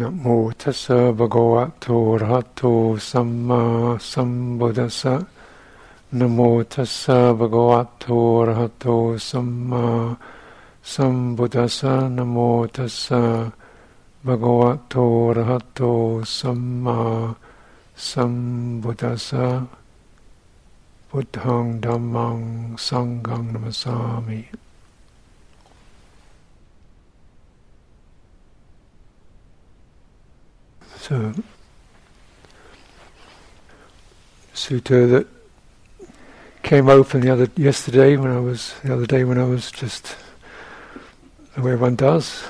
นะโมทัสสะภะคะวะโตอะระหะโตสัมมาสัมพุทธัสสะนะโมทัสสะภะคะวะโตอะระหะโตสัมมาสัมพุทธัสสะนะโมทัสสะภะคะวะโตอะระหะโตสัมมาสัมพุทธัสสะพุทธังธัมมังสังฆังนัมสสามิ So, uh, sutta that came open the other yesterday when I was the other day when I was just the way one does,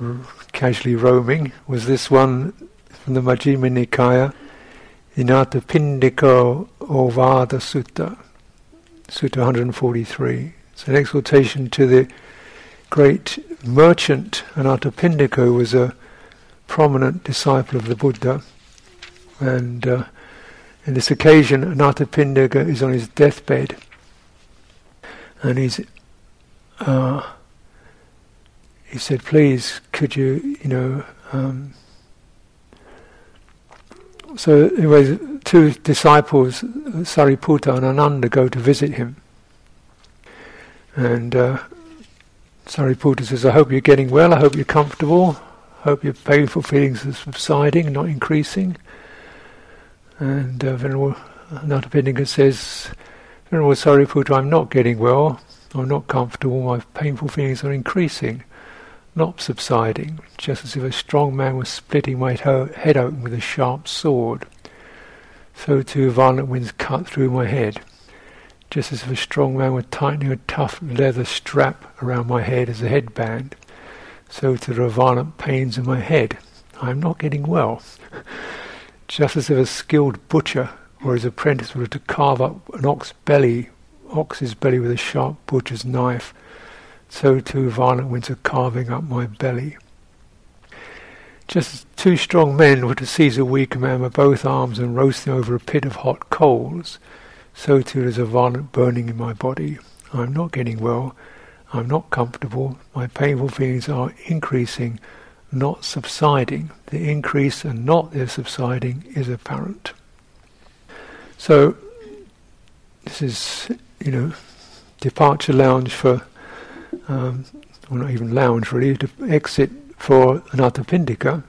casually roaming, was this one from the Majjhima Nikaya, Anathapindiko Ovada Sutta, Sutta 143. It's an exhortation to the great merchant Anathapindika was a prominent disciple of the Buddha, and uh, in this occasion, Anathapindika is on his deathbed, and he's uh, he said, "Please, could you, you know." Um, so, anyway, two disciples, Sariputta and Ananda, go to visit him, and uh, Sariputta says, I hope you're getting well, I hope you're comfortable, hope your painful feelings are subsiding, not increasing. And uh, Venerable Anathapindika says, Venerable Sariputta, I'm not getting well, I'm not comfortable, my painful feelings are increasing, not subsiding, just as if a strong man was splitting my to- head open with a sharp sword. So too violent winds cut through my head just as if a strong man were tightening a tough leather strap around my head as a headband, so to are violent pains in my head. I am not getting well. just as if a skilled butcher or his apprentice were to carve up an ox belly, ox's belly with a sharp butcher's knife, so too violent winds carving up my belly. Just as two strong men were to seize a weak man with both arms and roast him over a pit of hot coals, so too there's a violent burning in my body. I'm not getting well. I'm not comfortable. My painful feelings are increasing, not subsiding. The increase and not their subsiding is apparent. So, this is, you know, departure lounge for, um, well, not even lounge really, to exit for Anathapindika.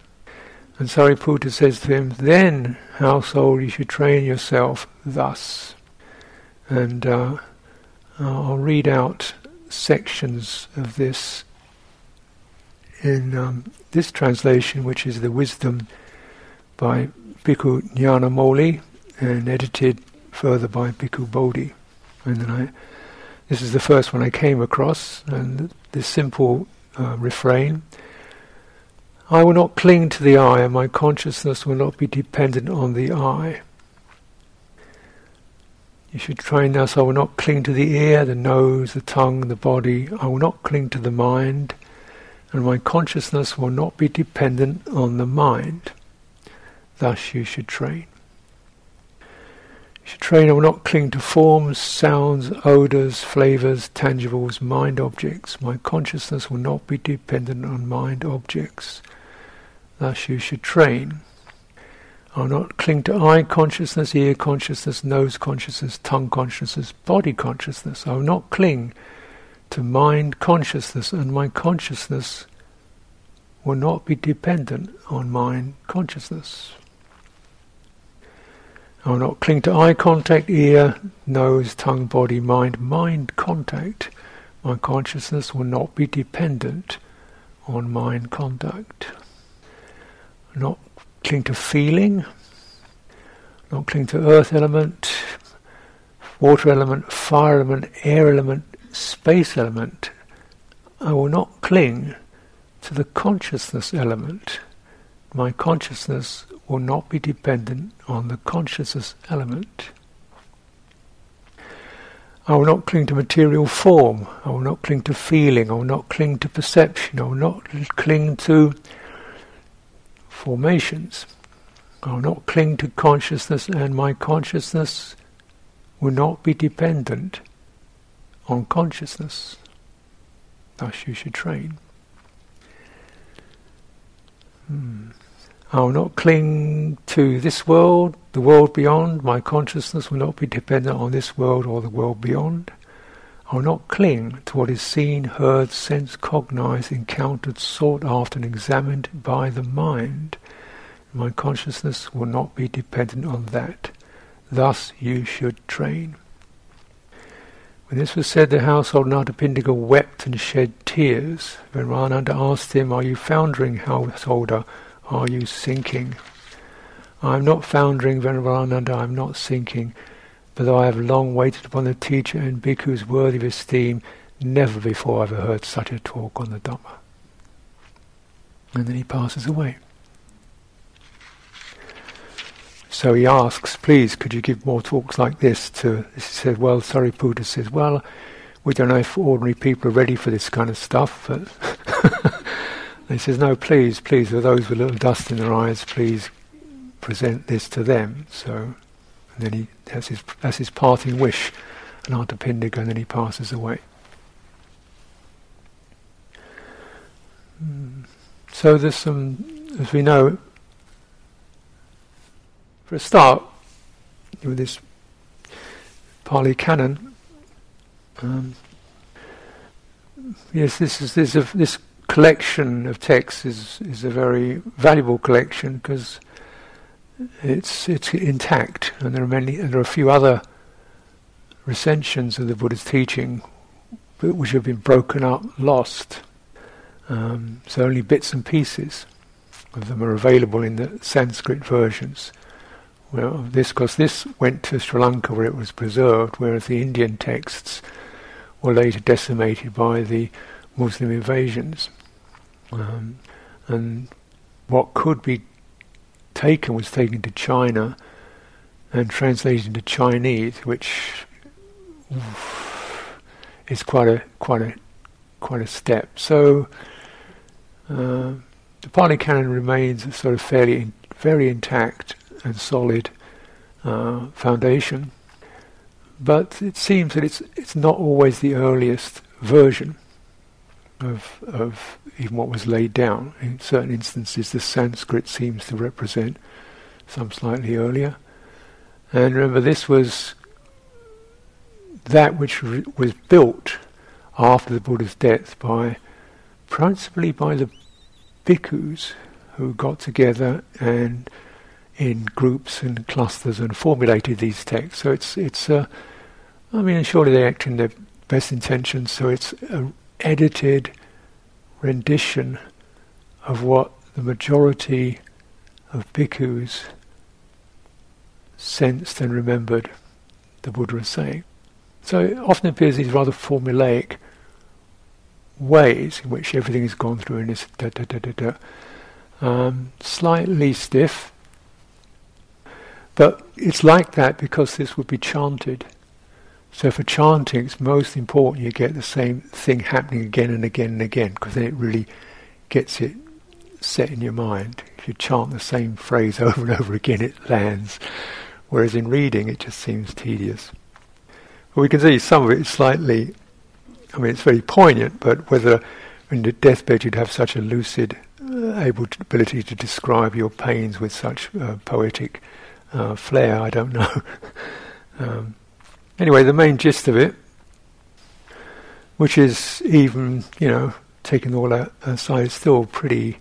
And Sariputta says to him, Then, household, you should train yourself thus. And uh, I'll read out sections of this in um, this translation, which is the Wisdom by Bhikkhu Nyanamoli and edited further by Bhikkhu Bodhi. And then I, this is the first one I came across, and this simple uh, refrain. I will not cling to the eye, and my consciousness will not be dependent on the eye. You should train thus I will not cling to the ear, the nose, the tongue, the body. I will not cling to the mind, and my consciousness will not be dependent on the mind. Thus you should train. You should train I will not cling to forms, sounds, odours, flavours, tangibles, mind objects. My consciousness will not be dependent on mind objects. Thus you should train. I will not cling to eye consciousness, ear consciousness, nose consciousness, tongue consciousness, body consciousness. I will not cling to mind consciousness, and my consciousness will not be dependent on mind consciousness. I will not cling to eye contact, ear, nose, tongue, body, mind, mind contact. My consciousness will not be dependent on mind contact. Not cling to feeling, not cling to earth element, water element, fire element, air element, space element. I will not cling to the consciousness element. My consciousness will not be dependent on the consciousness element. I will not cling to material form. I will not cling to feeling. I will not cling to perception. I will not cling to formations. I will not cling to consciousness, and my consciousness will not be dependent on consciousness. Thus, you should train. Hmm. I will not cling to this world, the world beyond. My consciousness will not be dependent on this world or the world beyond. I will not cling to what is seen, heard, sensed, cognized, encountered, sought after, and examined by the mind. My consciousness will not be dependent on that. Thus you should train. When this was said, the household Anathapindika wept and shed tears. Venerananda asked him, Are you foundering, householder? Are you sinking? I am not foundering, Venerananda, I am not sinking. But I have long waited upon the teacher and bhikkhus worthy of esteem, never before have I heard such a talk on the Dhamma. And then he passes away. So he asks, please, could you give more talks like this to, he said, well, Sariputta says, well, we don't know if ordinary people are ready for this kind of stuff, but he says, no, please, please, for those with a little dust in their eyes, please present this to them. So, and then he, that's his, that's his parting wish, Anathapindika, and then he passes away. Hmm. So there's some, as we know, for a start, with this Pali Canon, um, yes, this is this, this collection of texts is is a very valuable collection because it's it's intact, and there are many. There are a few other recensions of the Buddha's teaching which have been broken up, lost. Um, so only bits and pieces of them are available in the Sanskrit versions. Well, this because this went to Sri Lanka where it was preserved, whereas the Indian texts were later decimated by the Muslim invasions. Um, and what could be taken was taken to China and translated into Chinese, which is quite a quite a quite a step. So uh, the Pali Canon remains a sort of fairly very intact and solid uh, foundation. But it seems that it's it's not always the earliest version of of even what was laid down. In certain instances, the Sanskrit seems to represent some slightly earlier. And remember, this was that which re- was built after the Buddha's death by principally by the bhikkhus who got together and in groups and clusters and formulated these texts. So it's it's I mean, surely they act in their best intentions. So it's an edited rendition of what the majority of bhikkhus sensed and remembered the Buddha is saying. So it often appears these rather formulaic ways in which everything is gone through in this da da da da da. Um, slightly stiff, but it's like that because this would be chanted. So for chanting, it's most important you get the same thing happening again and again and again, because then it really gets it set in your mind. If you chant the same phrase over and over again, it lands. Whereas in reading, it just seems tedious. We can see some of it slightly, I mean, it's very poignant, but whether in the deathbed you'd have such a lucid uh, able to, ability to describe your pains with such uh, poetic uh, flair, I don't know. um, anyway, the main gist of it, which is even, you know, taking all that aside, still pretty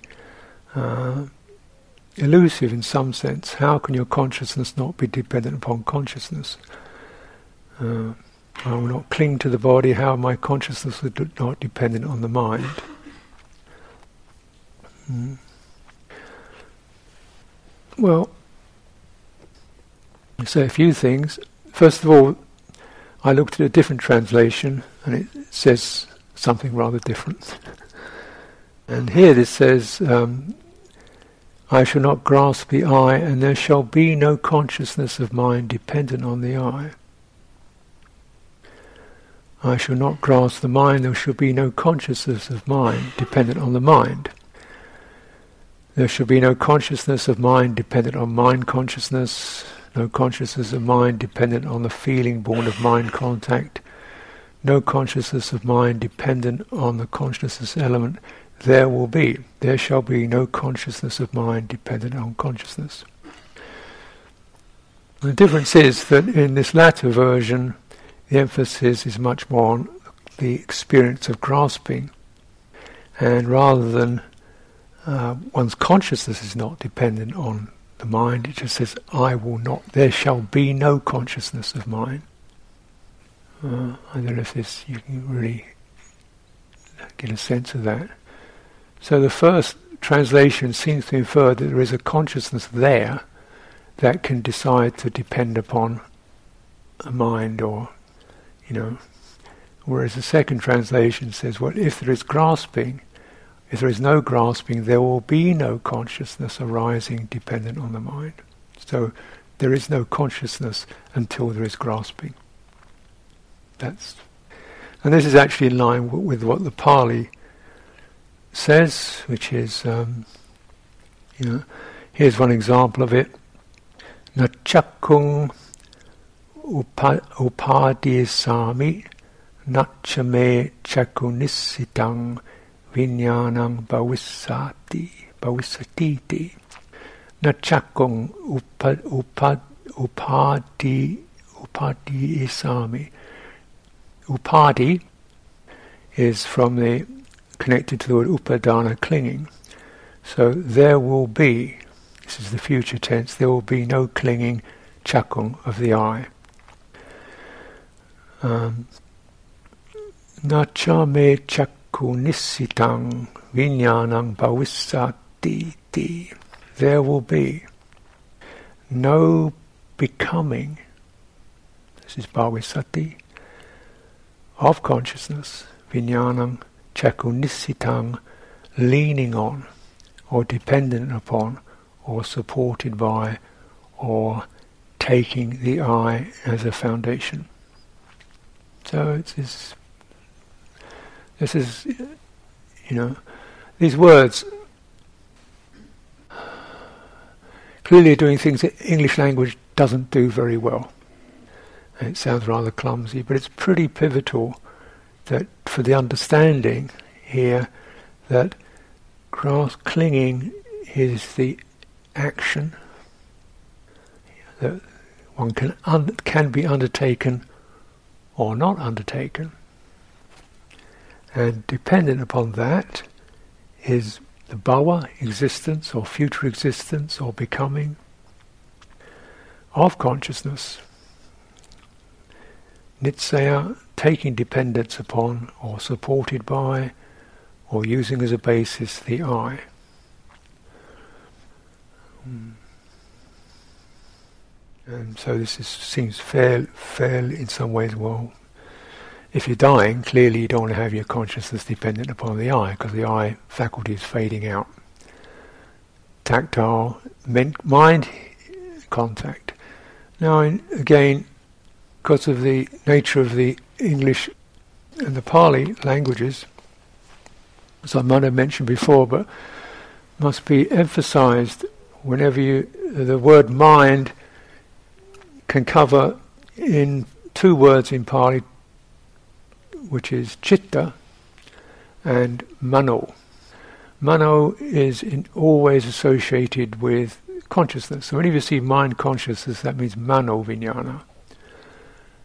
uh, elusive in some sense. How can your consciousness not be dependent upon consciousness? Uh, I will not cling to the body. How my consciousness is not dependent on the mind? Mm. Well, say a few things. First of all, I looked at a different translation and it says something rather different. and here this says, um, I shall not grasp the eye, and there shall be no consciousness of mind dependent on the eye. I shall not grasp the mind, there shall be no consciousness of mind dependent on the mind. There shall be no consciousness of mind dependent on mind consciousness no consciousness of mind dependent on the feeling born of mind contact, no consciousness of mind dependent on the consciousness element there will be. There shall be no consciousness of mind dependent on consciousness. The difference is that in this latter version, the emphasis is much more on the experience of grasping, and rather than uh, one's consciousness is not dependent on the mind, it just says, I will not, there shall be no consciousness of mine. Uh, I don't know if this, you can really get a sense of that. So the first translation seems to infer that there is a consciousness there that can decide to depend upon a mind or, you know, whereas the second translation says, well, if there is grasping, if there is no grasping, there will be no consciousness arising dependent on the mind. So there is no consciousness until there is grasping. That's, and this is actually in line w- with what the Pali says, which is, um, you know, here's one example of it. Nachakung upadisami nachame chakunisitang vinyanang bhavisati bhavisatiti. Nachakung upad upad upadi upadi isami. Upadi is from the connected to the word upadana clinging. So there will be this is the future tense there will be no clinging chakung of the eye. Um, nachame chak kunisitang vinyanang bhavisati. There will be no becoming, this is bhavisati, of consciousness, vinyanang chakunisitang, leaning on, or dependent upon, or supported by, or taking the eye as a foundation. So it's this is, you know, these words clearly doing things that English language doesn't do very well. And it sounds rather clumsy, but it's pretty pivotal that for the understanding here that grass clinging is the action that one can un- can be undertaken or not undertaken and dependent upon that is the bhava, existence or future existence or becoming of consciousness. Nitsaya, taking dependence upon or supported by or using as a basis the eye. Hmm. And so this is, seems fair, fair in some ways well if you're dying, clearly you don't want to have your consciousness dependent upon the eye, because the eye faculty is fading out. Tactile, mind contact. Now, in, again, because of the nature of the English and the Pali languages, as I might have mentioned before, but must be emphasized whenever you, the word mind can cover in two words in Pali which is chitta, and mano. Mano is always associated with consciousness. So whenever you see mind consciousness, that means mano vijnana.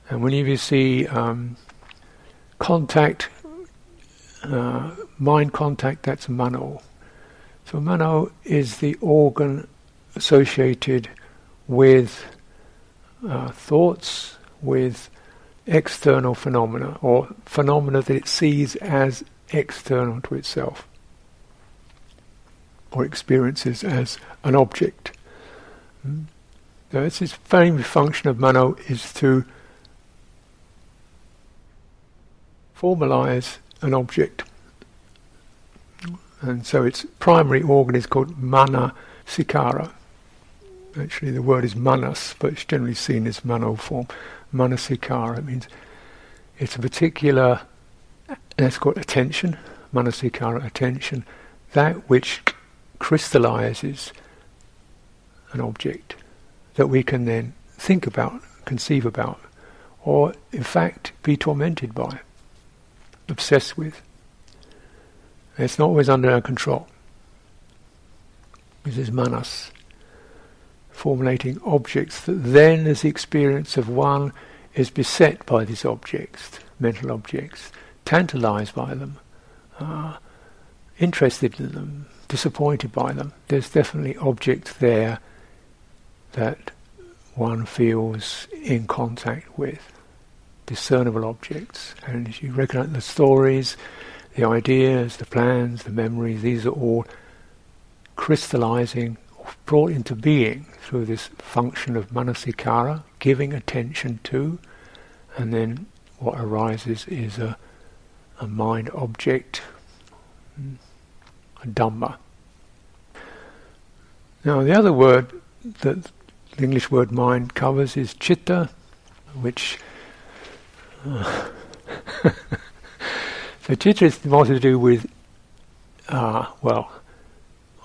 And whenever you see um, contact, uh, mind contact, that's mano. So mano is the organ associated with uh, thoughts, with external phenomena or phenomena that it sees as external to itself or experiences as an object. Hmm? So it's this main function of mano is to formalize an object. And so its primary organ is called mana sikara. Actually, the word is manas, but it's generally seen as mano form manasikara. It means it's a particular, that's called attention, manasikara, attention, that which crystallizes an object that we can then think about, conceive about, or in fact be tormented by, obsessed with. It's not always under our control. This is manas, formulating objects that then, as the experience of one is beset by these objects, mental objects, tantalized by them, uh, interested in them, disappointed by them. There's definitely objects there that one feels in contact with, discernible objects. And as you recognize the stories, the ideas, the plans, the memories, these are all crystallizing, brought into being through this function of manasikara, giving attention to, and then what arises is a, a mind object, a dhamma. Now the other word that the English word mind covers is chitta, which uh, so chitta is more to do with uh, well,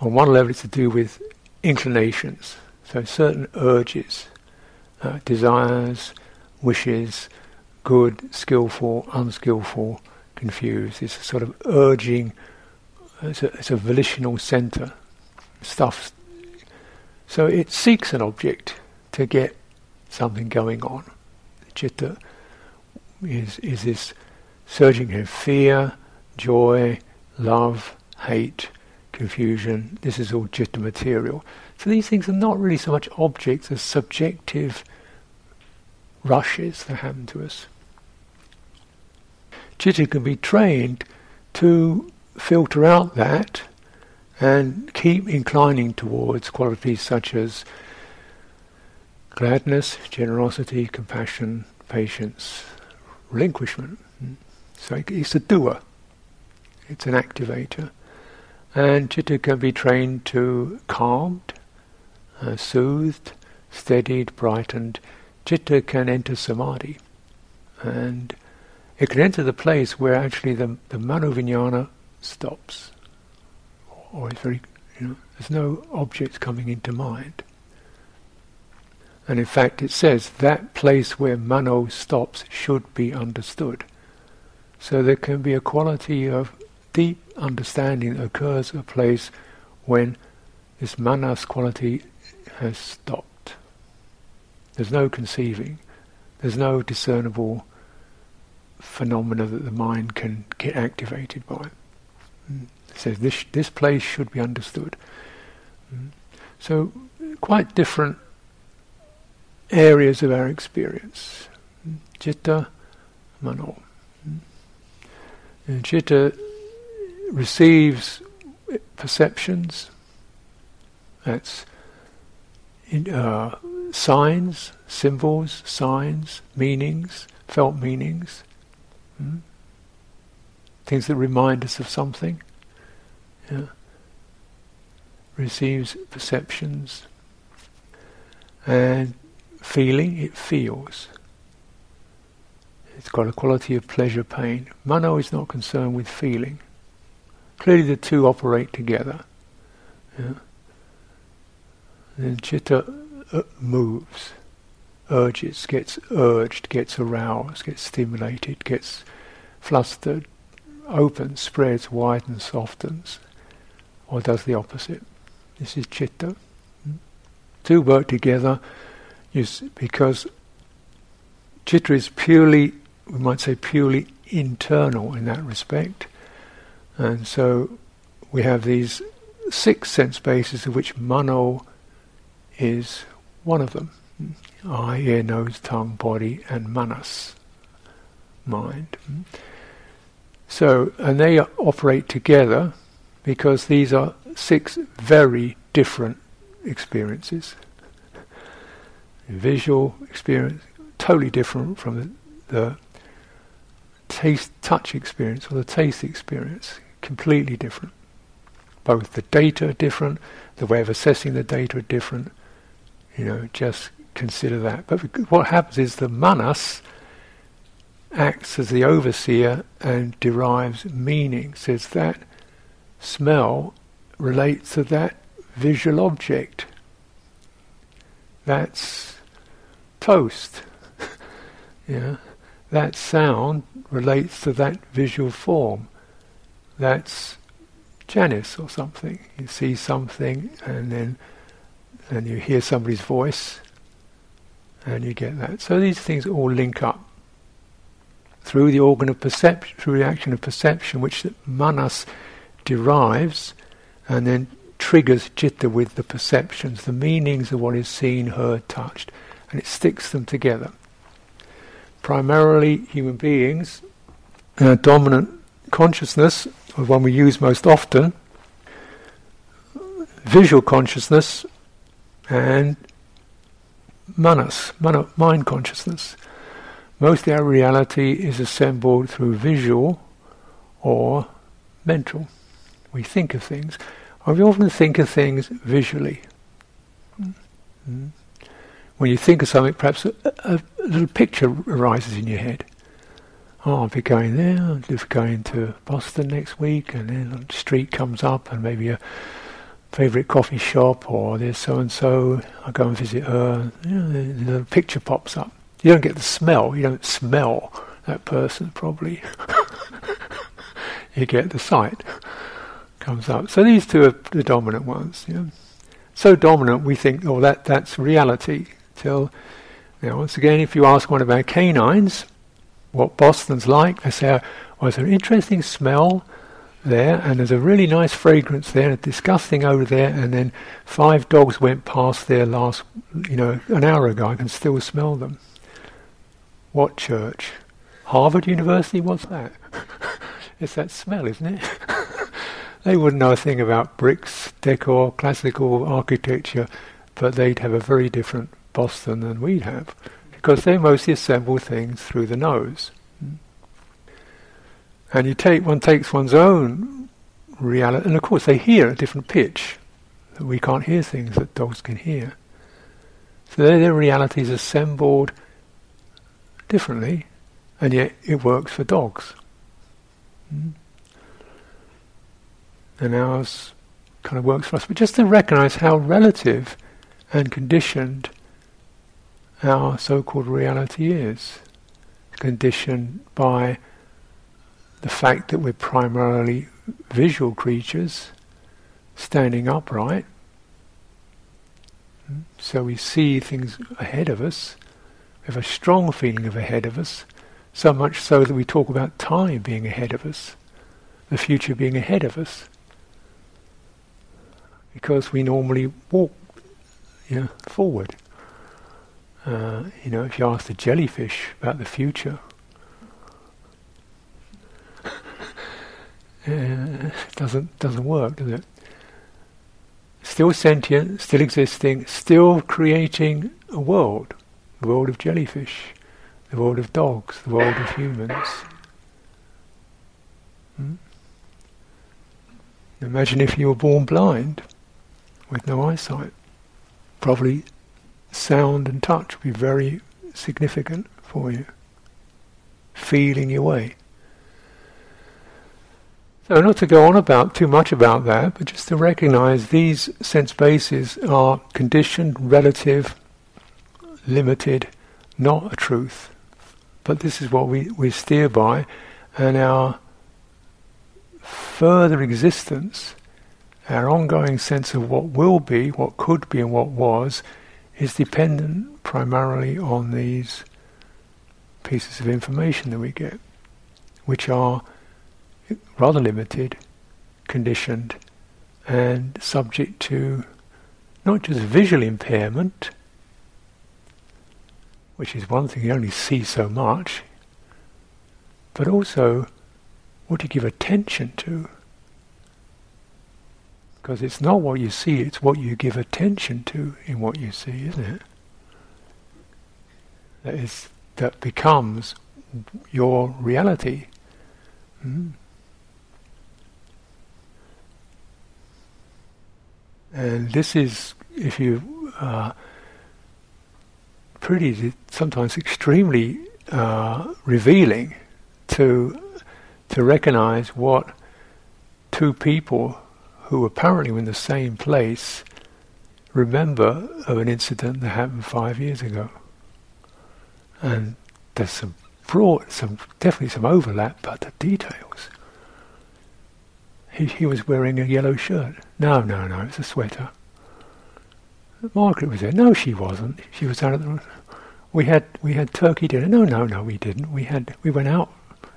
on one level it's to do with inclinations, so certain urges, uh, desires, wishes, good, skillful, unskillful, confused. It's a sort of urging. It's a, it's a volitional center. Stuff so it seeks an object to get something going on. Chitta is, is this surging of fear, joy, love, hate, confusion. This is all chitta material. So these things are not really so much objects as subjective rushes that happen to us. Chitta can be trained to filter out that and keep inclining towards qualities such as gladness, generosity, compassion, patience, relinquishment. So it's a doer, it's an activator. And chitta can be trained to calmed, uh, soothed, steadied, brightened. Chitta can enter samadhi. And it can enter the place where actually the, the manovinyana stops or it's very, you know, there's no objects coming into mind. And in fact, it says that place where mano stops should be understood. So there can be a quality of deep understanding occurs a place when this manas quality has stopped. There's no conceiving. There's no discernible phenomena that the mind can get activated by. Mm this this place should be understood. Mm. So quite different areas of our experience. Mm. Chitta, mano. Mm. And receives perceptions. That's uh, signs, symbols, signs, meanings, felt meanings. Things that remind us of something yeah, receives perceptions and feeling, it feels. It's got a quality of pleasure, pain. Mano is not concerned with feeling. Clearly the two operate together. Yeah. And chitta uh, moves, urges, gets urged, gets aroused, gets stimulated, gets flustered, opens, spreads, widens, softens or does the opposite. This is chitta. Hmm? Two work together because chitta is purely, we might say, purely internal in that respect. And so we have these six sense bases of which mano is one of them. Eye, ear, nose, tongue, body, and manas, mind. So, and they operate together because these are six very different experiences. Visual experience, totally different from the, the taste, touch experience or the taste experience, completely different. Both the data are different, the way of assessing the data are different. You know, just consider that. But what happens is the manas acts as the overseer and derives meaning. Says that smell relates to that visual object. That's toast. yeah. That sound relates to that visual form. That's Janice or something. You see something and then and you hear somebody's voice and you get that. So these things all link up through the organ of perception, through the action of perception, which manas derives and then triggers citta with the perceptions, the meanings of what is seen, heard, touched, and it sticks them together. Primarily, human beings, dominant consciousness, the one we use most often, visual consciousness, and manas, mind consciousness. Most of our reality is assembled through visual or mental. We think of things. we often think of things visually. Mm-hmm. When you think of something, perhaps a, a, a, little picture arises in your head. Oh, I'll be going there, I'll be going to Boston next week, and then the street comes up, and maybe a favourite coffee shop, or there's so and so, I'll go and visit her. You know, the, picture pops up. You don't get the smell. You don't smell that person probably. you get the sight comes up. So these two are the dominant ones. Yeah. So dominant, we think, oh, that that's reality. Till now, once again, if you ask one of our canines what Boston's like, they say, oh, "Well, there's an interesting smell there, and there's a really nice fragrance there, and a disgusting odor there, and then five dogs went past there last, you know, an hour ago. I can still smell them." What church? Harvard University? What's that? it's that smell, isn't it? they wouldn't know a thing about bricks, decor, classical architecture, but they'd have a very different Boston than we'd have, because they mostly assemble things through the nose. And you take one takes one's own reality, and of course they hear a different pitch. We can't hear things that dogs can hear. So their reality is assembled differently, and yet it works for dogs. Mm. And ours kind of works for us. But just to recognize how relative and conditioned our so called reality is. Conditioned by the fact that we're primarily visual creatures, standing upright. Mm. So we see things ahead of us we have a strong feeling of ahead of us, so much so that we talk about time being ahead of us, the future being ahead of us. Because we normally walk you know, forward. Uh, you know, if you ask the jellyfish about the future, it doesn't doesn't work, does it? Still sentient, still existing, still creating a world the world of jellyfish, the world of dogs, the world of humans. Hmm? Imagine if you were born blind, with no eyesight. Probably sound and touch would be very significant for you. Feeling your way. So not to go on about too much about that, but just to recognize these sense bases are conditioned, relative, limited, not a truth. But this is what we, we steer by, and our further existence, our ongoing sense of what will be, what could be, and what was, is dependent primarily on these pieces of information that we get, which are rather limited, conditioned, and subject to not just visual impairment which is one thing you only see so much, but also what you give attention to. Because it's not what you see, it's what you give attention to in what you see, isn't it? That is that becomes your reality. Mm. And this is, if you uh, pretty, sometimes extremely uh, revealing to to recognize what two people who apparently were in the same place remember of an incident that happened five years ago. And there's some broad, some definitely some overlap, but the details. he, he was wearing a yellow shirt. No, no, no, it's a sweater. Margaret was there. No, she wasn't. She was out at the. We had we had turkey dinner. No, no, no, we didn't. We had we went out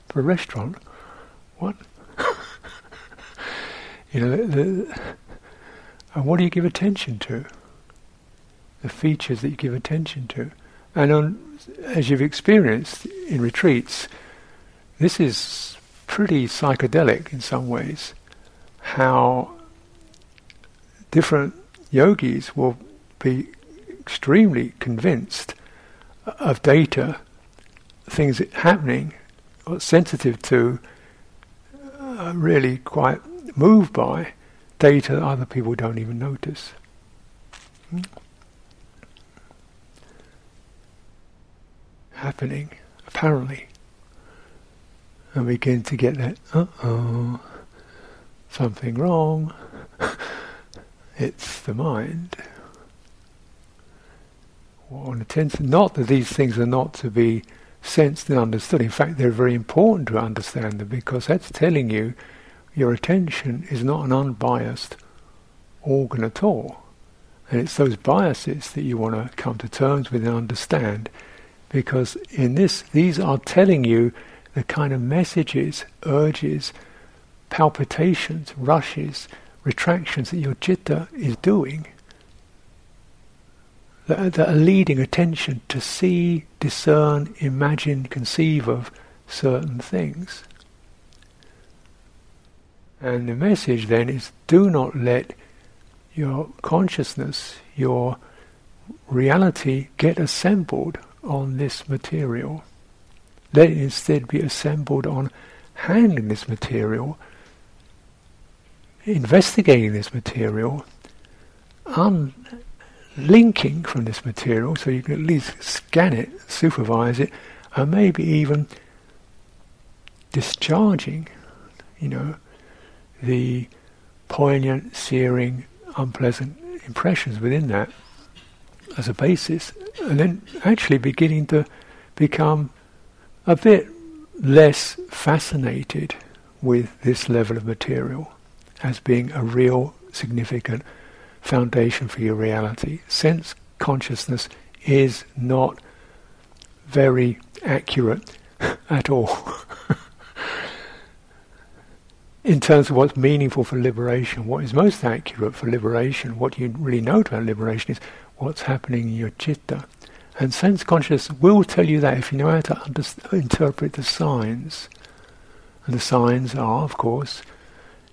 to a restaurant. What? You know, the, the, and what do you give attention to? The features that you give attention to, and on, as you've experienced in retreats, this is pretty psychedelic in some ways. How different yogis will be extremely convinced of data, things happening, or sensitive to, uh, really quite moved by data that other people don't even notice. Hmm? Happening, apparently. And we begin to get that, uh oh, something wrong. it's the mind on attention. Not that these things are not to be sensed and understood. In fact, they're very important to understand them because that's telling you your attention is not an unbiased organ at all. And it's those biases that you want to come to terms with and understand because in this, these are telling you the kind of messages, urges, palpitations, rushes, retractions that your citta is doing that, that are leading attention to see, discern, imagine, conceive of certain things. And the message then is do not let your consciousness, your reality get assembled on this material. Let it instead be assembled on handling this material, investigating this material, un- linking from this material so you can at least scan it, supervise it, and maybe even discharging, you know, the poignant, searing, unpleasant impressions within that as a basis, and then actually beginning to become a bit less fascinated with this level of material as being a real significant foundation for your reality. Sense consciousness is not very accurate at all. In terms of what's meaningful for liberation, what is most accurate for liberation, what you really know about liberation is what's happening in your citta. And sense consciousness will tell you that if you know how to underst- interpret the signs. And the signs are, of course,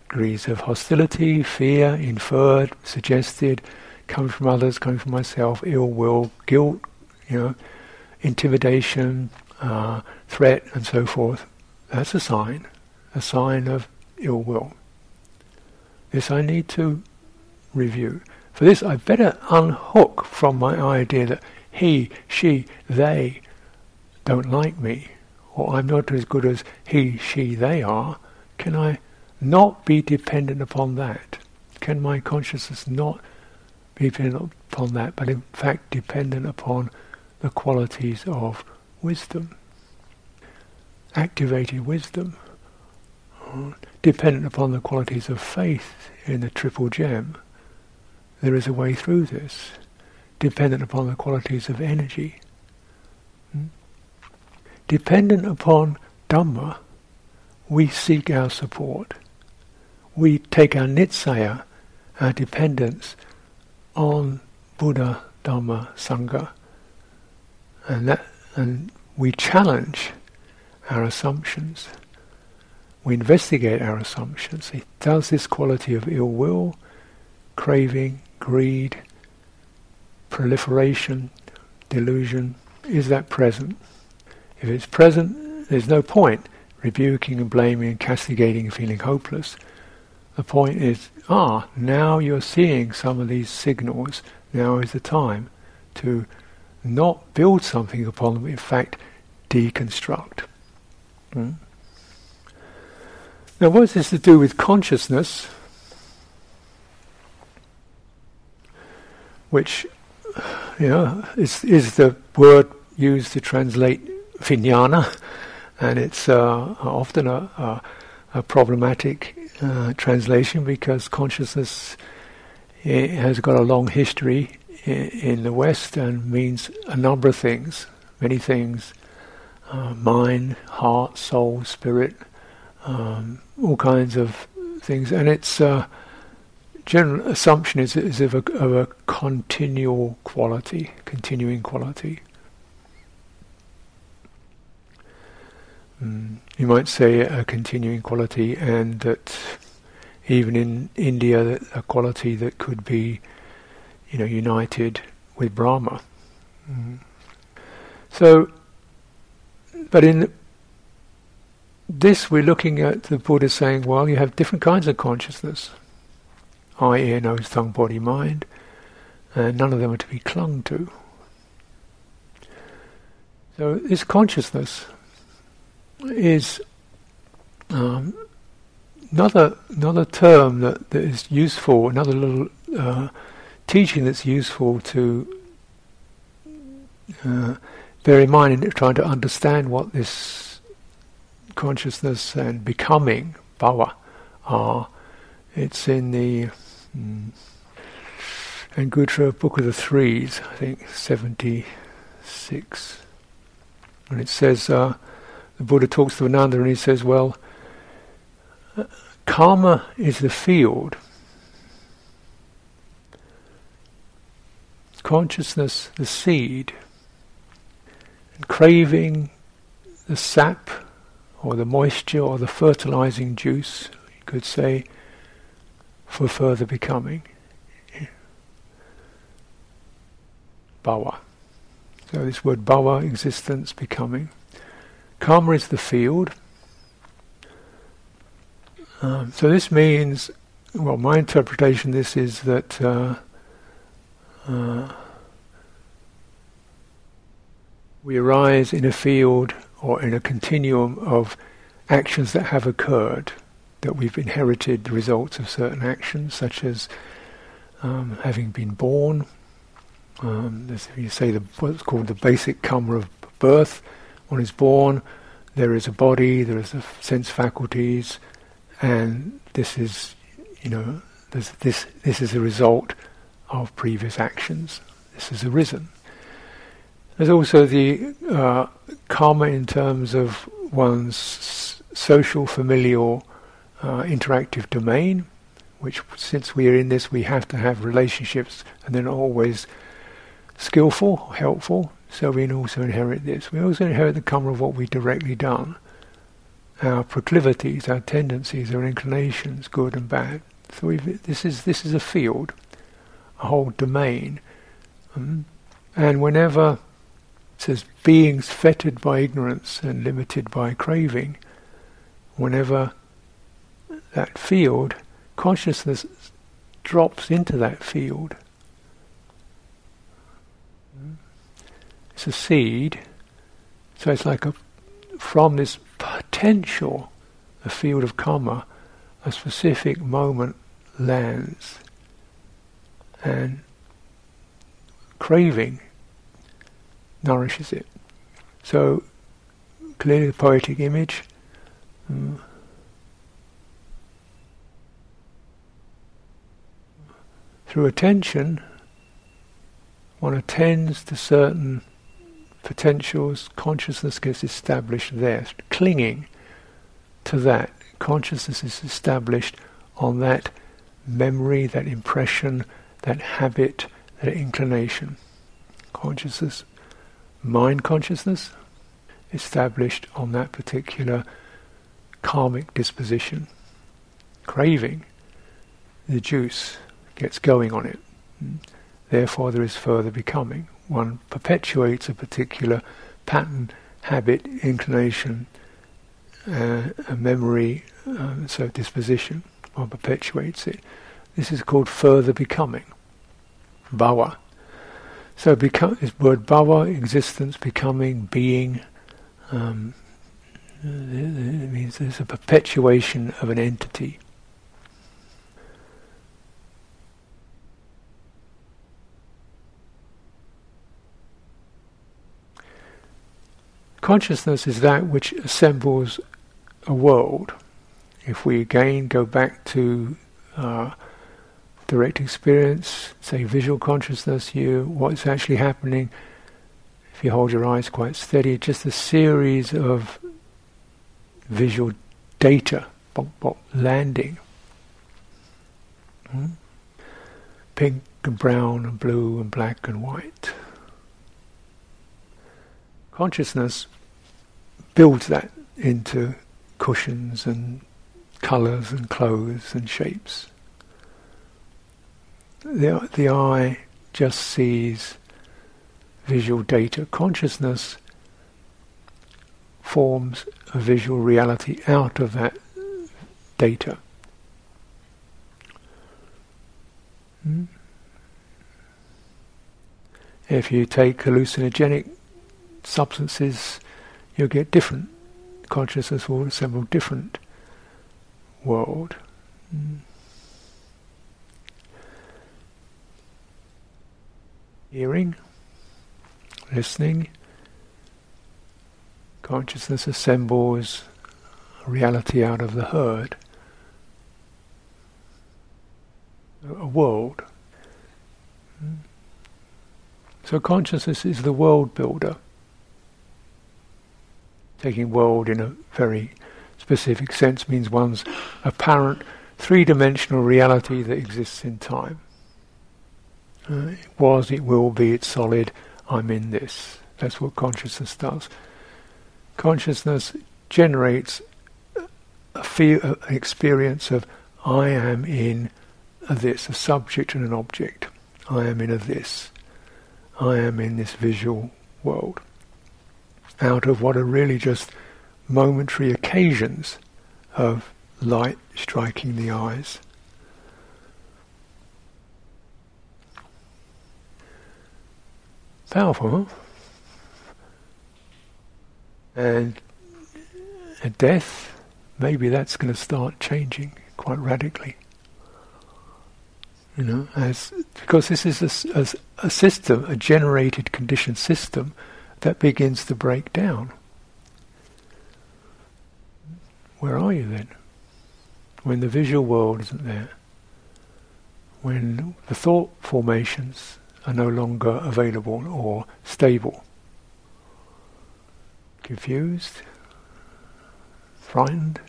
degrees of hostility, fear, inferred, suggested, coming from others, coming from myself, ill will, guilt, you know, intimidation, uh, threat, and so forth. That's a sign, a sign of ill will. This I need to review. For this, I better unhook from my idea that he, she, they don't like me, or I'm not as good as he, she, they are. Can I not be dependent upon that? Can my consciousness not be dependent upon that, but in fact dependent upon the qualities of wisdom? Activated wisdom, dependent upon the qualities of faith in the triple gem. There is a way through this, dependent upon the qualities of energy. Hmm? Dependent upon Dhamma, we seek our support we take our nitsaya, our dependence, on Buddha, Dhamma, Sangha, and that, and we challenge our assumptions. We investigate our assumptions. Does this quality of ill will, craving, greed, proliferation, delusion, is that present? If it's present, there's no point rebuking and blaming and castigating and feeling hopeless. The point is, ah, now you're seeing some of these signals. Now is the time to not build something upon them, in fact, deconstruct. Hmm? Now, what is this to do with consciousness? Which, you know, is, is the word used to translate vijnana, and it's uh, often a, a, a problematic uh, translation because consciousness has got a long history in, in, the West and means a number of things, many things, uh, mind, heart, soul, spirit, um, all kinds of things, and its uh, general assumption is, is of, a, of a continual quality, continuing quality. Mm, you might say a continuing quality, and that even in India, a quality that could be, you know, united with Brahma. Mm. So, but in this, we're looking at the Buddha saying, well, you have different kinds of consciousness eye, ear, nose, tongue, body, mind, and none of them are to be clung to. So, this consciousness is um, another another term that, that is useful, another little uh, teaching that's useful to uh, bear in mind in trying to understand what this consciousness and becoming bhava are. It's in the mm, Anguttara Book of the Threes, I think, 76. And it says, uh, the Buddha talks to Ananda and he says, well, karma is the field. Consciousness, the seed. And craving, the sap, or the moisture, or the fertilizing juice, you could say, for further becoming. Bhava. So this word bhava, existence, becoming. Karma is the field. Um, so this means, well, my interpretation this is that uh, uh, we arise in a field or in a continuum of actions that have occurred, that we've inherited the results of certain actions, such as um, having been born. Um, you say the, what's called the basic karma of birth one is born, there is a body, there is a sense faculties, and this is, you know, this this this is a result of previous actions. This has arisen. There's also the uh, karma in terms of one's social, familial, uh, interactive domain, which since we are in this, we have to have relationships, and they're not always skillful, helpful. So we also inherit this. We also inherit the karma of what we've directly done. Our proclivities, our tendencies, our inclinations, good and bad. So this is this is a field, a whole domain. Um, and whenever says beings fettered by ignorance and limited by craving, whenever that field, consciousness drops into that field, It's a seed. So it's like a, from this potential, a field of karma, a specific moment lands. And craving nourishes it. So clearly the poetic image. Mm, through attention, one attends to certain potentials, consciousness gets established there. Clinging to that, consciousness is established on that memory, that impression, that habit, that inclination. Consciousness, mind consciousness, established on that particular karmic disposition. Craving, the juice gets going on it. Therefore, there is further becoming one perpetuates a particular pattern, habit, inclination, uh, a memory, uh, so disposition, one perpetuates it. This is called further becoming, bhava. So become, this word bhava, existence, becoming, being, um, it means there's a perpetuation of an entity. Consciousness is that which assembles a world. If we again go back to uh, direct experience, say visual consciousness, you what's actually happening if you hold your eyes quite steady, just a series of visual data landing. Hmm? Pink and brown and blue and black and white. Consciousness builds that into cushions and colours and clothes and shapes. The, the eye just sees visual data. Consciousness forms a visual reality out of that data. Hmm? If you take hallucinogenic substances, you'll get different consciousness will assemble different world. Mm. Hearing, listening, consciousness assembles reality out of the heard, a world. So consciousness is the world builder taking world in a very specific sense means one's apparent three-dimensional reality that exists in time. Uh, it was, it will be, it's solid, I'm in this. That's what consciousness does. Consciousness generates a feel, an experience of I am in a this, a subject and an object. I am in a this. I am in this visual world out of what are really just momentary occasions of light striking the eyes. Powerful, huh? And at death, maybe that's going to start changing quite radically. You know, as because this is a, a, a system, a generated conditioned system that begins to break down. Where are you then? When the visual world isn't there, when the thought formations are no longer available or stable, confused, frightened.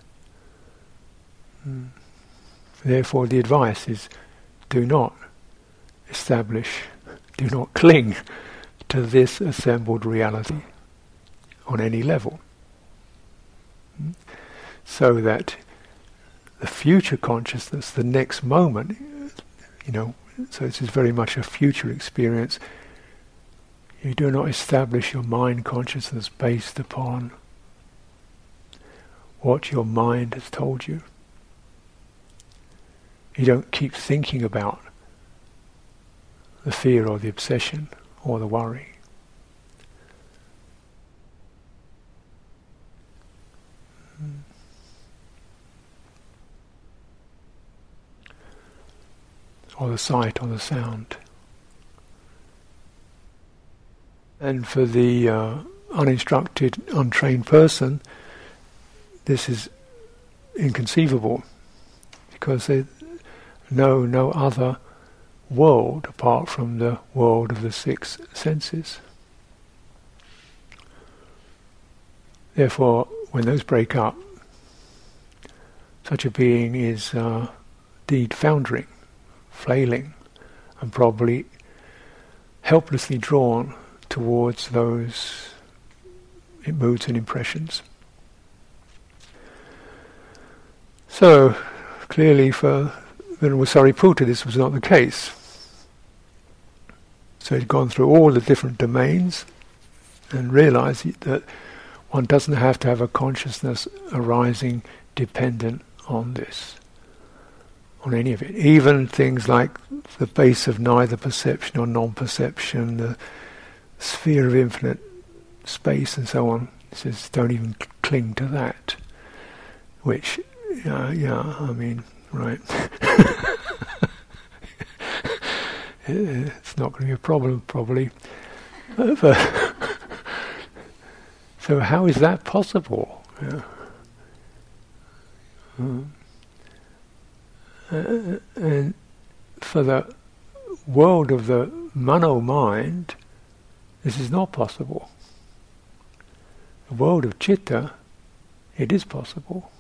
Mm. Therefore, the advice is do not establish, do not cling to this assembled reality on any level. Hmm? So that the future consciousness, the next moment, you know, so this is very much a future experience. You do not establish your mind consciousness based upon what your mind has told you. You don't keep thinking about the fear or the obsession or the worry. Or the sight or the sound. And for the uh, uninstructed, untrained person, this is inconceivable because they know no other world apart from the world of the six senses. Therefore, when those break up, such a being is uh, indeed foundering, flailing, and probably helplessly drawn towards those moods and impressions. So, clearly for Venerable Sariputta this was not the case. So he'd gone through all the different domains and realized that one doesn't have to have a consciousness arising dependent on this, on any of it. Even things like the base of neither perception or non-perception, the sphere of infinite space and so on. He says, don't even cling to that. Which, uh, yeah, I mean, right. it's not going to be a problem, probably. so how is that possible? Yeah. Uh, and for the world of the mano mind, this is not possible. The world of chitta, it is possible.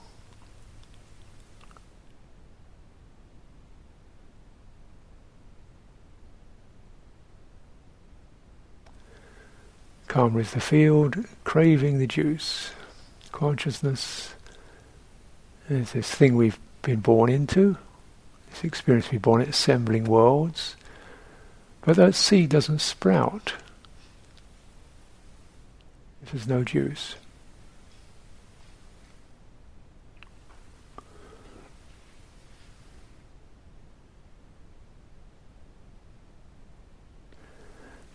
Karma is the field, craving the juice. Consciousness is this thing we've been born into, this experience we've born in, assembling worlds. But that seed doesn't sprout if there's no juice.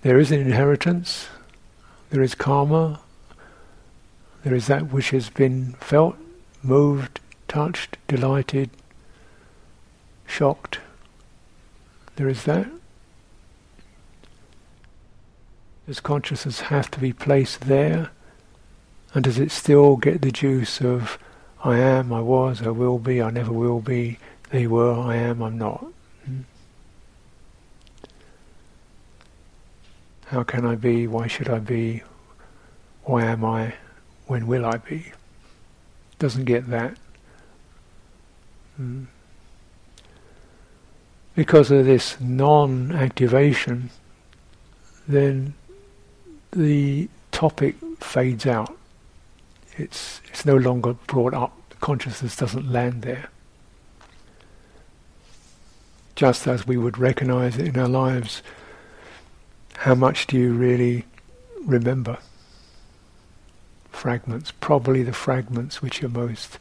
There is an inheritance there is karma. There is that which has been felt, moved, touched, delighted, shocked. There is that. Does consciousness have to be placed there? And does it still get the juice of I am, I was, I will be, I never will be, they were, I am, I'm not? Hmm? How can I be? Why should I be? Why am I? When will I be? Doesn't get that. Mm. Because of this non activation, then the topic fades out. It's, it's no longer brought up. Consciousness doesn't land there. Just as we would recognize it in our lives how much do you really remember? Fragments, probably the fragments which are most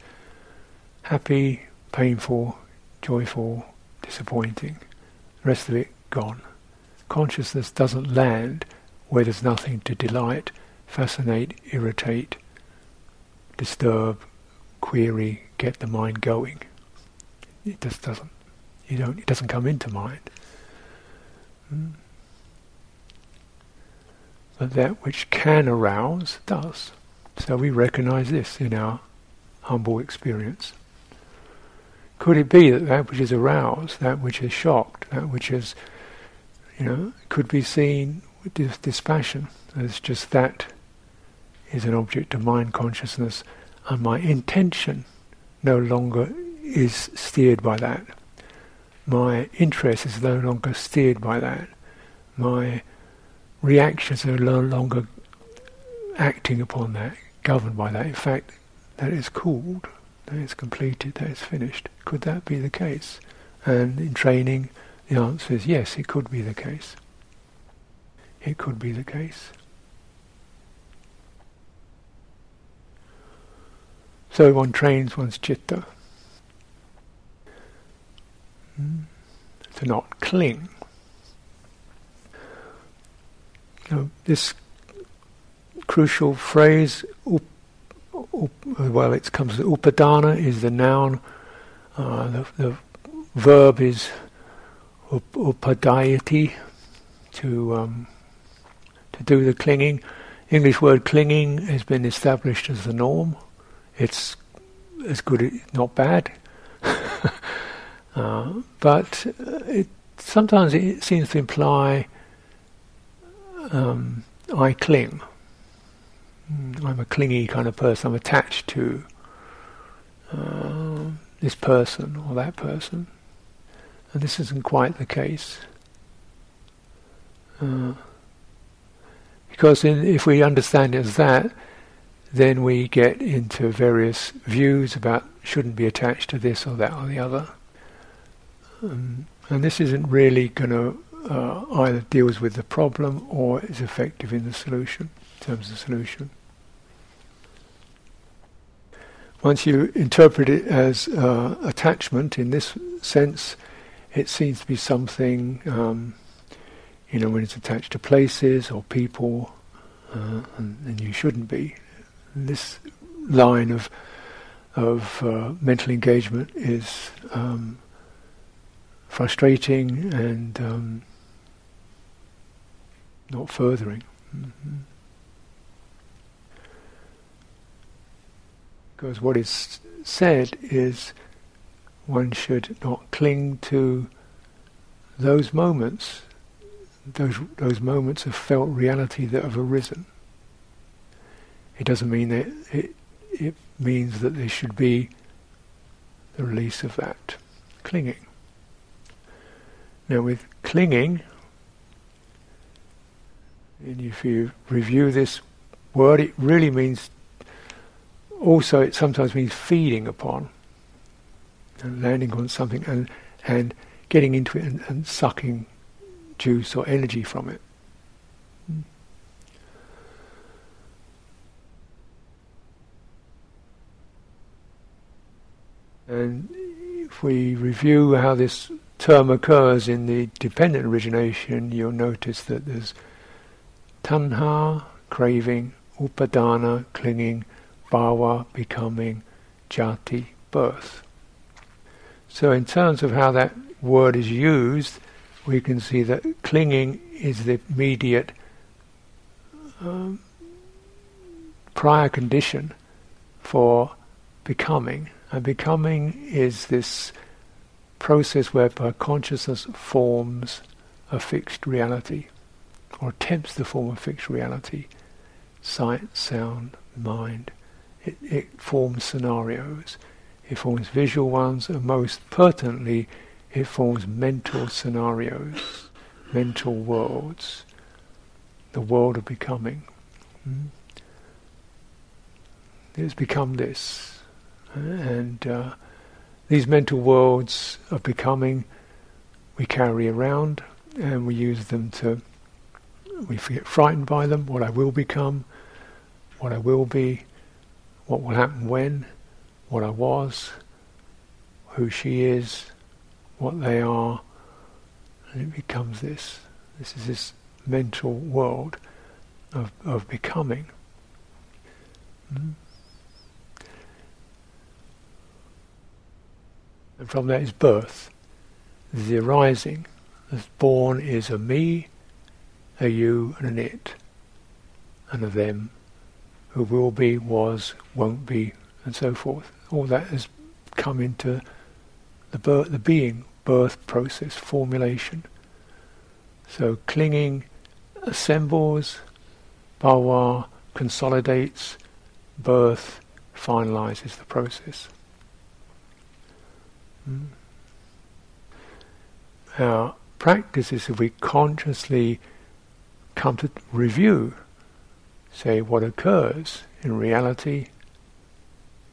happy, painful, joyful, disappointing. The rest of it gone. Consciousness doesn't land where there's nothing to delight, fascinate, irritate, disturb, query, get the mind going. It just doesn't. You don't. It doesn't come into mind. Mm but that which can arouse does. So we recognize this in our humble experience. Could it be that that which is aroused, that which is shocked, that which is, you know, could be seen with dis- dispassion as just that is an object of mind consciousness, and my intention no longer is steered by that. My interest is no longer steered by that. My reactions are no longer acting upon that, governed by that. In fact, that is cooled, that is completed, that is finished. Could that be the case? And in training, the answer is yes, it could be the case. It could be the case. So one trains one's chitta hmm, to not cling know, this crucial phrase, well, it comes to upadana is the noun, uh, the, the, verb is up, upadayati, to um, to do the clinging. English word clinging has been established as the norm. It's as good, not bad. uh, but it, sometimes it seems to imply um, I cling. Mm, I'm a clingy kind of person. I'm attached to uh, this person or that person. And this isn't quite the case. Uh, because in, if we understand it as that, then we get into various views about shouldn't be attached to this or that or the other. Um, and this isn't really going to uh, either deals with the problem or is effective in the solution, in terms of the solution. Once you interpret it as uh, attachment in this sense, it seems to be something, um, you know, when it's attached to places or people, uh, and, and, you shouldn't be. This line of of uh, mental engagement is um, frustrating and um, not furthering. Mm-hmm. Because what is said is one should not cling to those moments, those those moments of felt reality that have arisen. It doesn't mean that it it means that there should be the release of that clinging. Now with clinging, and if you review this word, it really means also it sometimes means feeding upon and landing on something and and getting into it and, and sucking juice or energy from it. And if we review how this term occurs in the dependent origination, you'll notice that there's tanha, craving, upadana, clinging, bhava, becoming, jati, birth. So in terms of how that word is used, we can see that clinging is the immediate um, prior condition for becoming. And becoming is this process whereby consciousness forms a fixed reality, or attempts to form a fixed reality. Sight, sound, mind. It, it forms scenarios. It forms visual ones, and most pertinently, it forms mental scenarios, mental worlds, the world of becoming. Mm? It's become this. And uh, these mental worlds of becoming we carry around and we use them to, we get frightened by them, what I will become, what I will be, what will happen when, what I was, who she is, what they are, and it becomes this. This is this mental world of, of becoming. Mm. And from that is birth, the arising. As born is a me, a you, and an it, and a them, who will be, was, won't be, and so forth. All that has come into the birth, the being birth process, formulation. So clinging assembles, bhava consolidates, birth finalizes the process. Mm. Our practice is if we consciously come to review, say, what occurs in reality,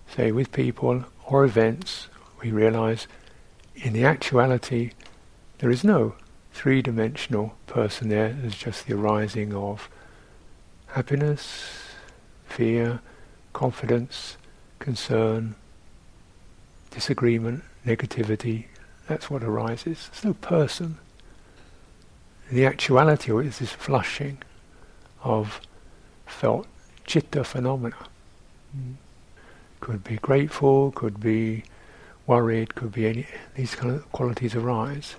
say, with people or events, we realize in the actuality there is no three dimensional person there, there's just the arising of happiness, fear, confidence, concern, disagreement, negativity, that's what arises. There's no person. The actuality is this flushing of felt chitta phenomena. Could be grateful, could be worried, could be any, these kind of qualities arise.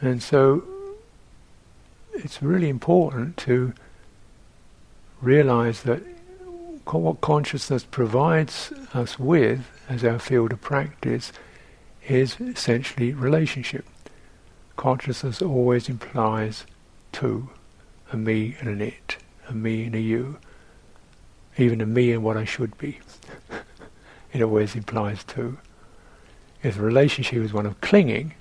And so it's really important to realize that what consciousness provides us with as our field of practice is essentially relationship. Consciousness always implies two, a me and an it, a me and a you, even a me and what I should be. it always implies two. If the relationship is one of clinging,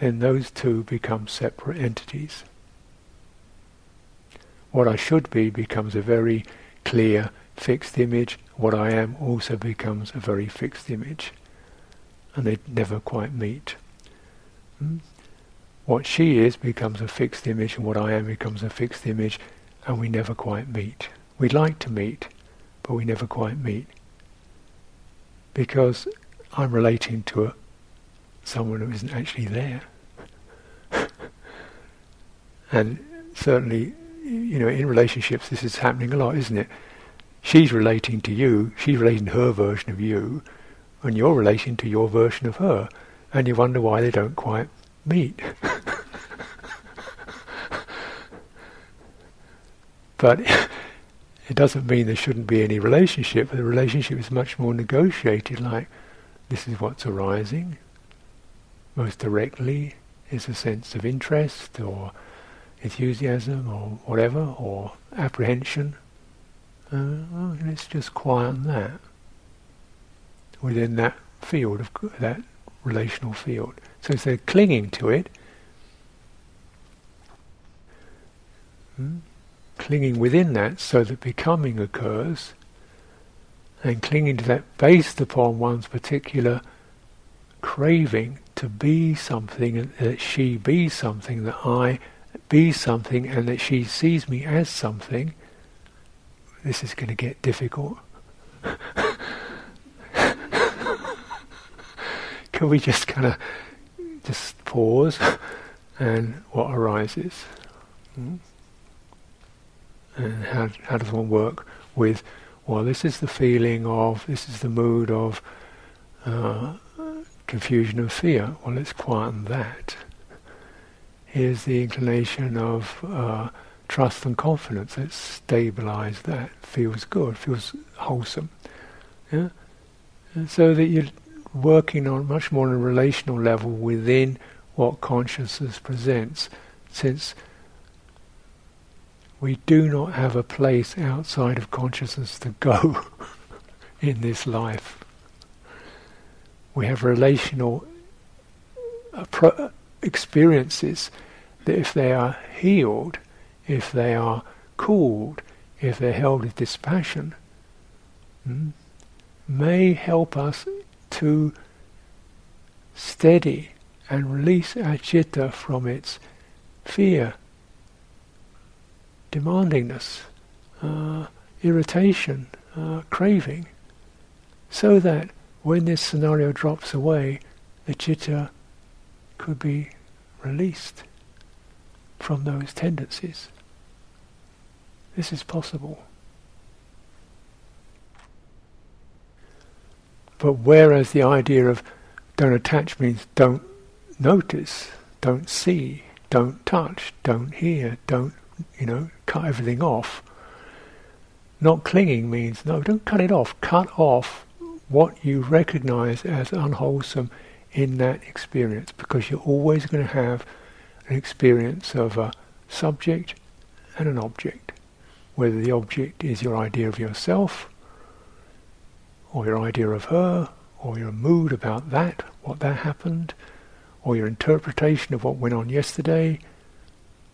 then those two become separate entities. What I should be becomes a very clear, fixed image. What I am also becomes a very fixed image. And they never quite meet. Hmm? What she is becomes a fixed image, and what I am becomes a fixed image, and we never quite meet. We'd like to meet, but we never quite meet because I'm relating to a, someone who isn't actually there. and certainly, you know, in relationships, this is happening a lot, isn't it? She's relating to you, she's relating to her version of you, and you're relating to your version of her, and you wonder why they don't quite meet. but It doesn't mean there shouldn't be any relationship, the relationship is much more negotiated, like this is what's arising. Most directly is a sense of interest or enthusiasm or whatever, or apprehension. Uh, well, let's just quieten that within that field of that relational field. So instead of clinging to it, hmm, clinging within that so that becoming occurs, and clinging to that based upon one's particular craving to be something, that she be something, that I be something, and that she sees me as something, this is going to get difficult. Can we just kind of just pause and what arises? Hmm? And how, how does one work with, well, this is the feeling of, this is the mood of uh, confusion and fear. Well, let's quieten that. Here's the inclination of uh, trust and confidence. Let's stabilize that. Feels good, feels wholesome. Yeah? And so that you're working on much more on a relational level within what consciousness presents, since we do not have a place outside of consciousness to go in this life. We have relational experiences that, if they are healed, if they are cooled, if they're held with dispassion, hmm, may help us to steady and release our chitta from its fear, demandingness, uh, irritation, uh, craving, so that when this scenario drops away, the chitta could be released from those tendencies. This is possible. But whereas the idea of don't attach means don't notice, don't see, don't touch, don't hear, don't, you know, cut everything off. Not clinging means no, don't cut it off. Cut off what you recognize as unwholesome in that experience because you're always going to have an experience of a subject and an object. Whether the object is your idea of yourself, or your idea of her, or your mood about that, what that happened, or your interpretation of what went on yesterday,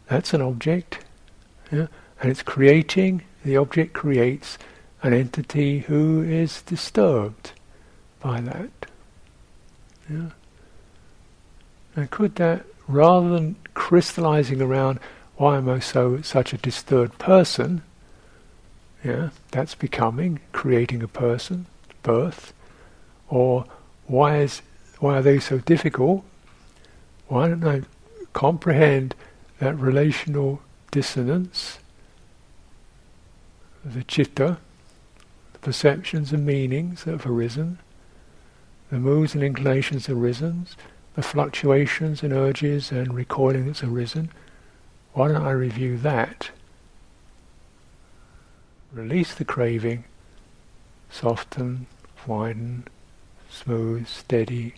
that's an object. Yeah? And it's creating, the object creates an entity who is disturbed by that. Yeah? And could that, rather than crystallizing around why am I so such a disturbed person, yeah, that's becoming, creating a person, birth, or why is why are they so difficult? Why don't I comprehend that relational dissonance, the chitta, the perceptions and meanings that have arisen, the moods and inclinations that have arisen, the fluctuations and urges and recoiling that's arisen, why don't I review that? Release the craving, soften, widen, smooth, steady.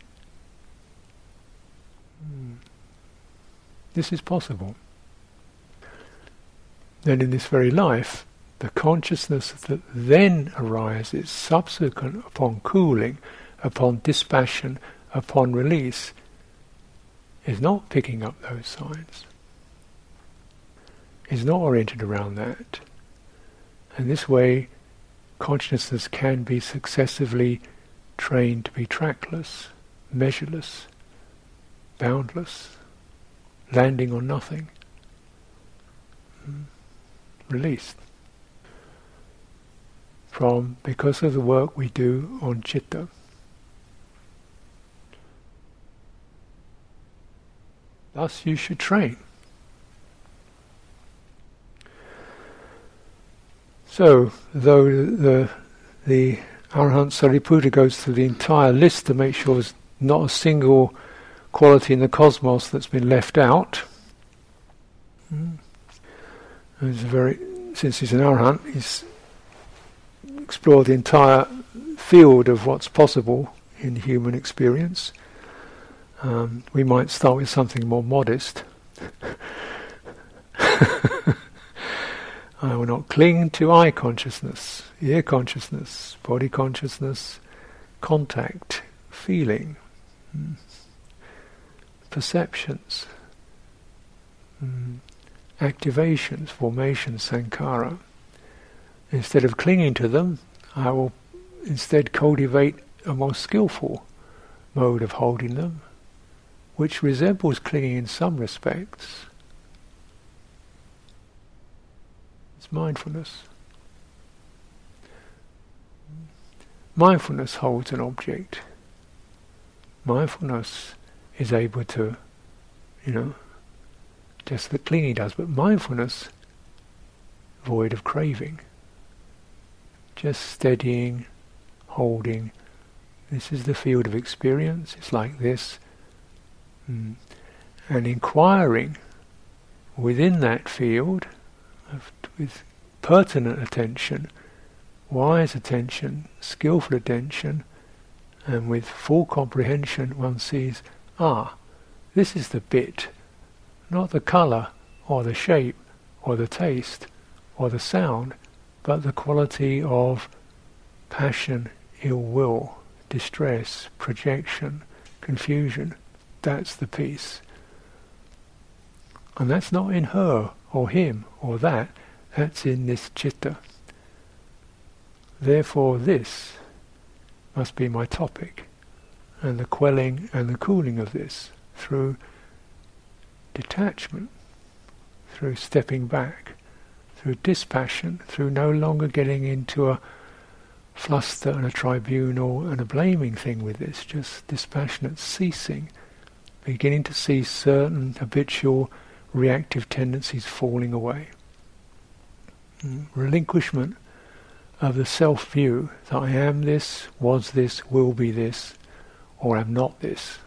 Hmm. This is possible. Then in this very life, the consciousness that then arises subsequent upon cooling, upon dispassion, upon release, is not picking up those signs. Is not oriented around that. And this way, consciousness can be successively trained to be trackless, measureless, boundless, landing on nothing, hmm. released from because of the work we do on chitta. Thus you should train. So, though the the Arahant Sariputta goes through the entire list to make sure there's not a single quality in the cosmos that's been left out. Mm. Very, since he's an Arahant, he's explored the entire field of what's possible in human experience. Um, we might start with something more modest. I will not cling to eye consciousness, ear consciousness, body consciousness, contact, feeling, mm, perceptions, mm, activations, formations, sankhara. Instead of clinging to them, I will instead cultivate a more skillful mode of holding them, which resembles clinging in some respects. It's mindfulness. Mindfulness holds an object. Mindfulness is able to, you know, just the clinging does, but mindfulness, void of craving. Just steadying, holding. This is the field of experience. It's like this. Mm. And inquiring within that field with pertinent attention, wise attention, skillful attention, and with full comprehension one sees, ah, this is the bit, not the colour or the shape or the taste or the sound, but the quality of passion, ill will, distress, projection, confusion. That's the piece. And that's not in her or him or that, that's in this chitta. Therefore this must be my topic, and the quelling and the cooling of this through detachment, through stepping back, through dispassion, through no longer getting into a fluster and a tribunal and a blaming thing with this, just dispassionate ceasing, beginning to see certain habitual reactive tendencies falling away. Mm. Relinquishment of the self view that I am this, was this, will be this, or am not this.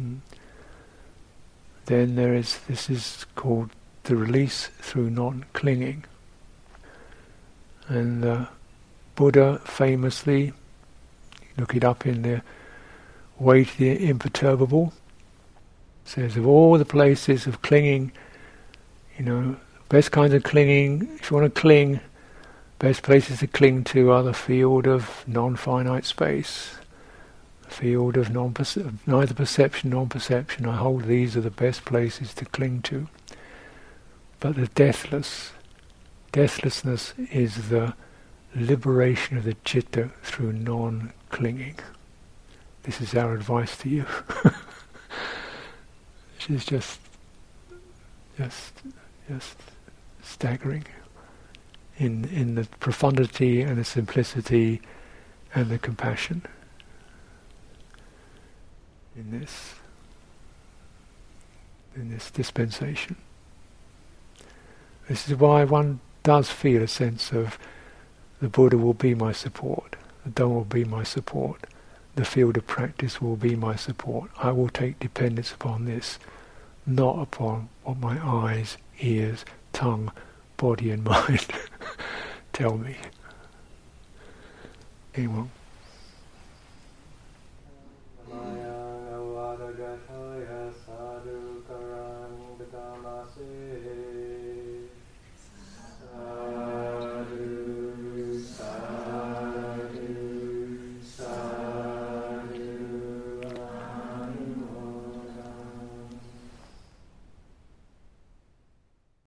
Mm. Then there is, this is called the release through non clinging. And uh, Buddha famously, look it up in the Way to the Imperturbable, says of all the places of clinging, you know, best kinds of clinging, if you want to cling, best places to cling to are the field of non-finite space, the field of non neither perception nor perception. I hold these are the best places to cling to. But the deathless, deathlessness is the liberation of the chitta through non-clinging. This is our advice to you. Is just, just, just staggering in in the profundity and the simplicity and the compassion in this in this dispensation. This is why one does feel a sense of the Buddha will be my support, the Dhamma will be my support, the field of practice will be my support. I will take dependence upon this, not upon what my eyes, ears, tongue, body, and mind tell me. Anyone?